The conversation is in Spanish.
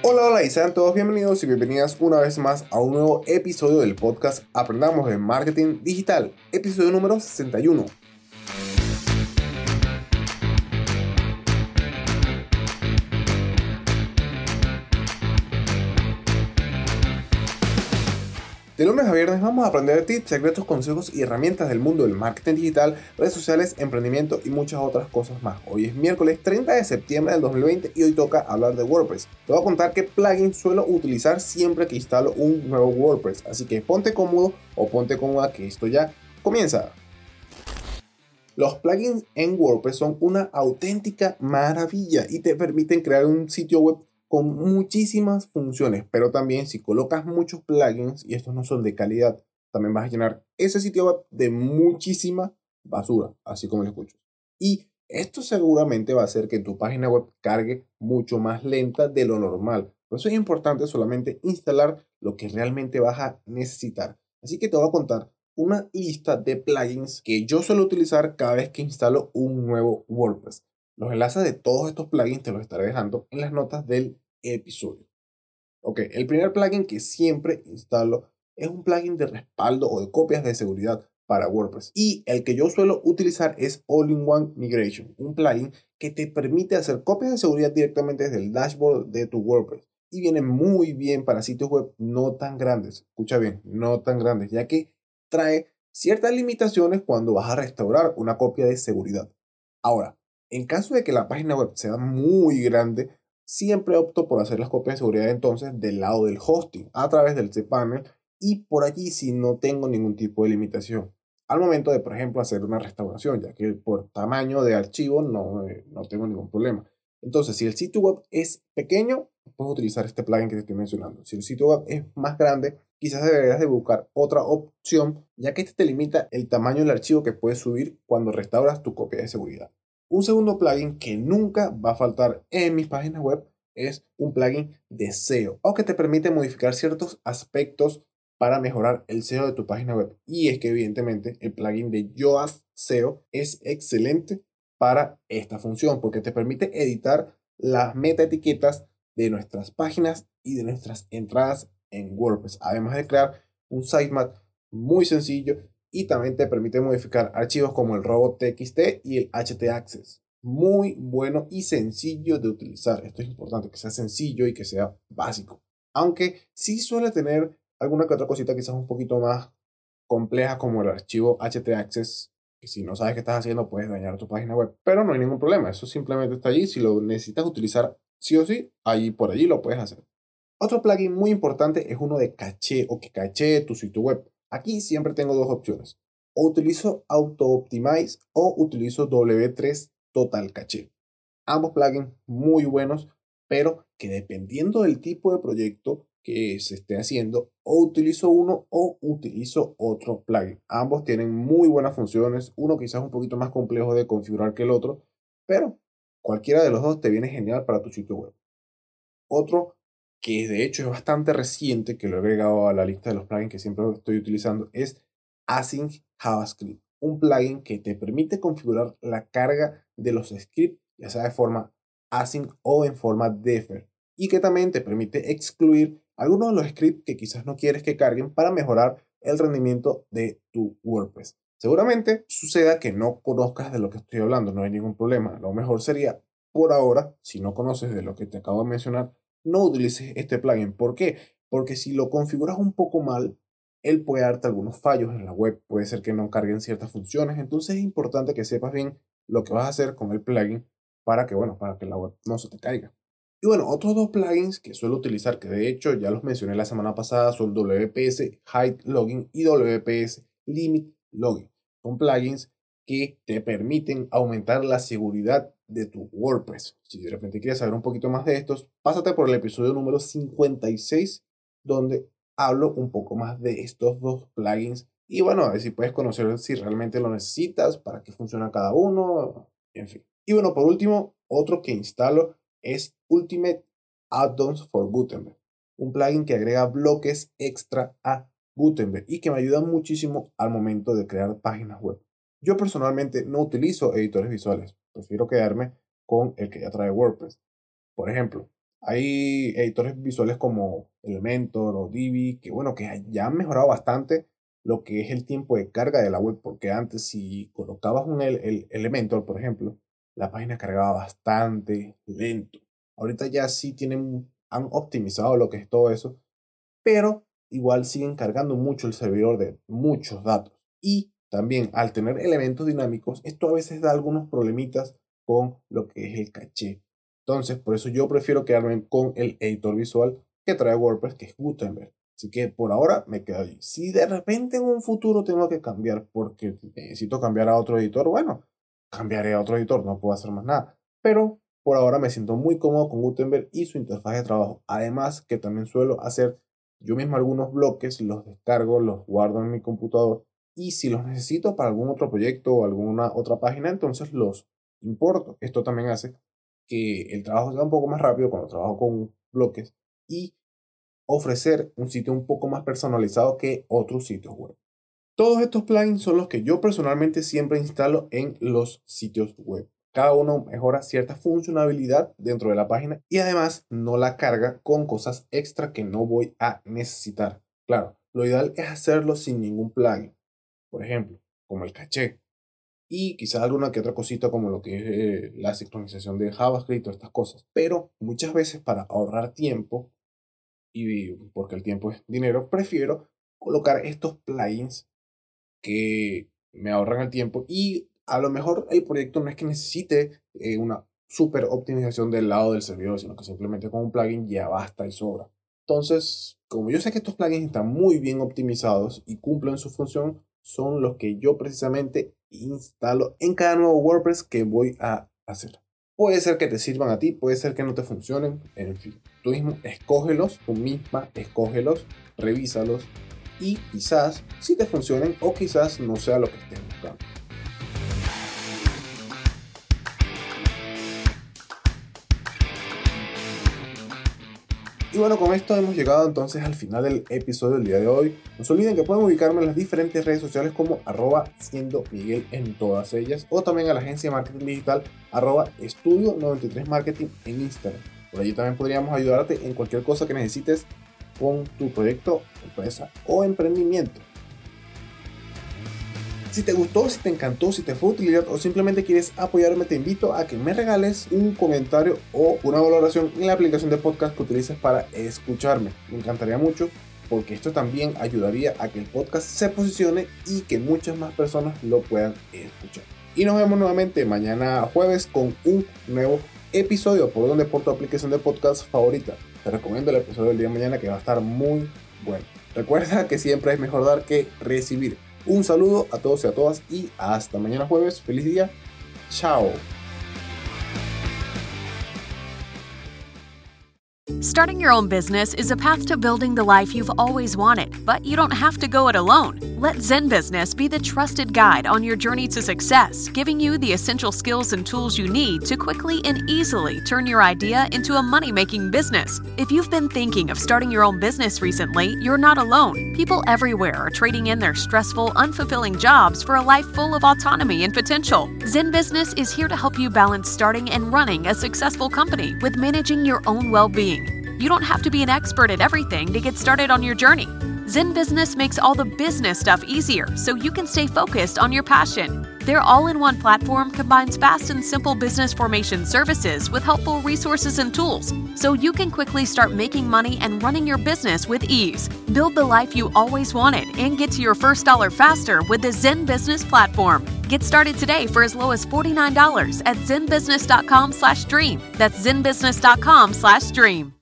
Hola, hola y sean todos bienvenidos y bienvenidas una vez más a un nuevo episodio del podcast Aprendamos de Marketing Digital, episodio número 61. De lunes a viernes vamos a aprender tips, secretos, consejos y herramientas del mundo del marketing digital, redes sociales, emprendimiento y muchas otras cosas más. Hoy es miércoles 30 de septiembre del 2020 y hoy toca hablar de WordPress. Te voy a contar qué plugin suelo utilizar siempre que instalo un nuevo WordPress, así que ponte cómodo o ponte cómoda que esto ya comienza. Los plugins en WordPress son una auténtica maravilla y te permiten crear un sitio web con muchísimas funciones, pero también si colocas muchos plugins y estos no son de calidad, también vas a llenar ese sitio web de muchísima basura, así como lo escucho. Y esto seguramente va a hacer que tu página web cargue mucho más lenta de lo normal. Por eso es importante solamente instalar lo que realmente vas a necesitar. Así que te voy a contar una lista de plugins que yo suelo utilizar cada vez que instalo un nuevo WordPress. Los enlaces de todos estos plugins te los estaré dejando en las notas del episodio. Ok, el primer plugin que siempre instalo es un plugin de respaldo o de copias de seguridad para WordPress. Y el que yo suelo utilizar es All-in-One Migration, un plugin que te permite hacer copias de seguridad directamente desde el dashboard de tu WordPress. Y viene muy bien para sitios web no tan grandes. Escucha bien, no tan grandes, ya que trae ciertas limitaciones cuando vas a restaurar una copia de seguridad. Ahora, en caso de que la página web sea muy grande, siempre opto por hacer las copias de seguridad entonces del lado del hosting a través del cPanel y por allí si no tengo ningún tipo de limitación. Al momento de, por ejemplo, hacer una restauración, ya que por tamaño de archivo no, eh, no tengo ningún problema. Entonces, si el sitio web es pequeño, puedes utilizar este plugin que te estoy mencionando. Si el sitio web es más grande, quizás deberías de buscar otra opción, ya que este te limita el tamaño del archivo que puedes subir cuando restauras tu copia de seguridad. Un segundo plugin que nunca va a faltar en mis páginas web es un plugin de SEO o que te permite modificar ciertos aspectos para mejorar el SEO de tu página web. Y es que evidentemente el plugin de Yoast SEO es excelente para esta función porque te permite editar las meta etiquetas de nuestras páginas y de nuestras entradas en WordPress, además de crear un sitemap muy sencillo y también te permite modificar archivos como el robot.txt y el htaccess. Muy bueno y sencillo de utilizar. Esto es importante, que sea sencillo y que sea básico. Aunque sí suele tener alguna que otra cosita quizás un poquito más compleja como el archivo htaccess, que si no sabes qué estás haciendo puedes dañar tu página web. Pero no hay ningún problema, eso simplemente está allí. Si lo necesitas utilizar sí o sí, ahí por allí lo puedes hacer. Otro plugin muy importante es uno de caché o que caché tu sitio web. Aquí siempre tengo dos opciones. O utilizo Auto Optimize o utilizo W3 Total Cache. Ambos plugins muy buenos, pero que dependiendo del tipo de proyecto que se esté haciendo, o utilizo uno o utilizo otro plugin. Ambos tienen muy buenas funciones, uno quizás un poquito más complejo de configurar que el otro, pero cualquiera de los dos te viene genial para tu sitio web. Otro que de hecho es bastante reciente, que lo he agregado a la lista de los plugins que siempre estoy utilizando, es Async JavaScript, un plugin que te permite configurar la carga de los scripts, ya sea de forma async o en forma defer, y que también te permite excluir algunos de los scripts que quizás no quieres que carguen para mejorar el rendimiento de tu WordPress. Seguramente suceda que no conozcas de lo que estoy hablando, no hay ningún problema. Lo mejor sería, por ahora, si no conoces de lo que te acabo de mencionar, no utilices este plugin. ¿Por qué? Porque si lo configuras un poco mal, él puede darte algunos fallos en la web, puede ser que no carguen ciertas funciones, entonces es importante que sepas bien lo que vas a hacer con el plugin para que, bueno, para que la web no se te caiga. Y bueno, otros dos plugins que suelo utilizar, que de hecho ya los mencioné la semana pasada, son WPS Hide Login y WPS Limit Login. Son plugins que te permiten aumentar la seguridad de tu WordPress. Si de repente quieres saber un poquito más de estos, pásate por el episodio número 56, donde hablo un poco más de estos dos plugins. Y bueno, a ver si puedes conocer si realmente lo necesitas, para qué funciona cada uno, en fin. Y bueno, por último, otro que instalo es Ultimate Add-ons for Gutenberg, un plugin que agrega bloques extra a Gutenberg y que me ayuda muchísimo al momento de crear páginas web. Yo personalmente no utilizo editores visuales, prefiero quedarme con el que ya trae WordPress. Por ejemplo, Hay editores visuales como Elementor o Divi que, bueno, que ya han mejorado bastante lo que es el tiempo de carga de la web, porque antes si colocabas un el, Elementor, por ejemplo, la página cargaba bastante lento. Ahorita ya sí tienen, han optimizado lo que es todo eso, pero igual siguen cargando mucho el servidor de muchos datos. Y también al tener elementos dinámicos, esto a veces da algunos problemitas con lo que es el caché. Entonces, por eso yo prefiero quedarme con el editor visual que trae WordPress, que es Gutenberg. Así que por ahora me quedo ahí. Si de repente en un futuro tengo que cambiar porque necesito cambiar a otro editor, bueno, cambiaré a otro editor, no puedo hacer más nada. Pero por ahora me siento muy cómodo con Gutenberg y su interfaz de trabajo. Además que también suelo hacer yo mismo algunos bloques, los descargo, los guardo en mi computador y si los necesito para algún otro proyecto o alguna otra página, entonces los importo. Esto también hace que el trabajo sea un poco más rápido cuando trabajo con bloques y ofrecer un sitio un poco más personalizado que otros sitios web. Todos estos plugins son los que yo personalmente siempre instalo en los sitios web. Cada uno mejora cierta funcionalidad dentro de la página y además no la carga con cosas extra que no voy a necesitar. Claro, lo ideal es hacerlo sin ningún plugin. Por ejemplo, como el caché. Y quizás alguna que otra cosita como lo que es eh, la sincronización de JavaScript o estas cosas. Pero muchas veces para ahorrar tiempo y porque el tiempo es dinero, prefiero colocar estos plugins que me ahorran el tiempo y a lo mejor el proyecto no es que necesite eh, una super optimización del lado del servidor, sino que simplemente con un plugin ya basta y sobra. Entonces, como yo sé que estos plugins están muy bien optimizados y cumplen su función, son los que yo precisamente instalo en cada nuevo WordPress que voy a hacer. Puede ser que te sirvan a ti, puede ser que no te funcionen, en fin. Tú mismo escógelos, tú misma escógelos, revísalos y quizás si te funcionen o quizás no sea lo que estés buscando. Y bueno, con esto hemos llegado entonces al final del episodio del día de hoy. No se olviden que pueden ubicarme en las diferentes redes sociales como arroba siendo Miguel en todas ellas o también a la agencia de marketing digital arroba estudio 93 marketing en Instagram. Por allí también podríamos ayudarte en cualquier cosa que necesites con tu proyecto, empresa o emprendimiento. Si te gustó, si te encantó, si te fue de utilidad o simplemente quieres apoyarme, te invito a que me regales un comentario o una valoración en la aplicación de podcast que utilices para escucharme. Me encantaría mucho porque esto también ayudaría a que el podcast se posicione y que muchas más personas lo puedan escuchar. Y nos vemos nuevamente mañana jueves con un nuevo episodio por donde por tu aplicación de podcast favorita. Te recomiendo el episodio del día de mañana que va a estar muy bueno. Recuerda que siempre es mejor dar que recibir. Un saludo a todos y a todas y hasta mañana jueves. Feliz día. Chao. Starting your own business is a path to building the life you've always wanted, but you don't have to go it alone. Let Zen Business be the trusted guide on your journey to success, giving you the essential skills and tools you need to quickly and easily turn your idea into a money making business. If you've been thinking of starting your own business recently, you're not alone. People everywhere are trading in their stressful, unfulfilling jobs for a life full of autonomy and potential. Zen Business is here to help you balance starting and running a successful company with managing your own well being. You don't have to be an expert at everything to get started on your journey. Zen Business makes all the business stuff easier so you can stay focused on your passion. Their all in one platform combines fast and simple business formation services with helpful resources and tools so you can quickly start making money and running your business with ease. Build the life you always wanted and get to your first dollar faster with the Zen Business platform. Get started today for as low as $49 at zenbusiness.com slash dream. That's zenbusiness.com slash dream.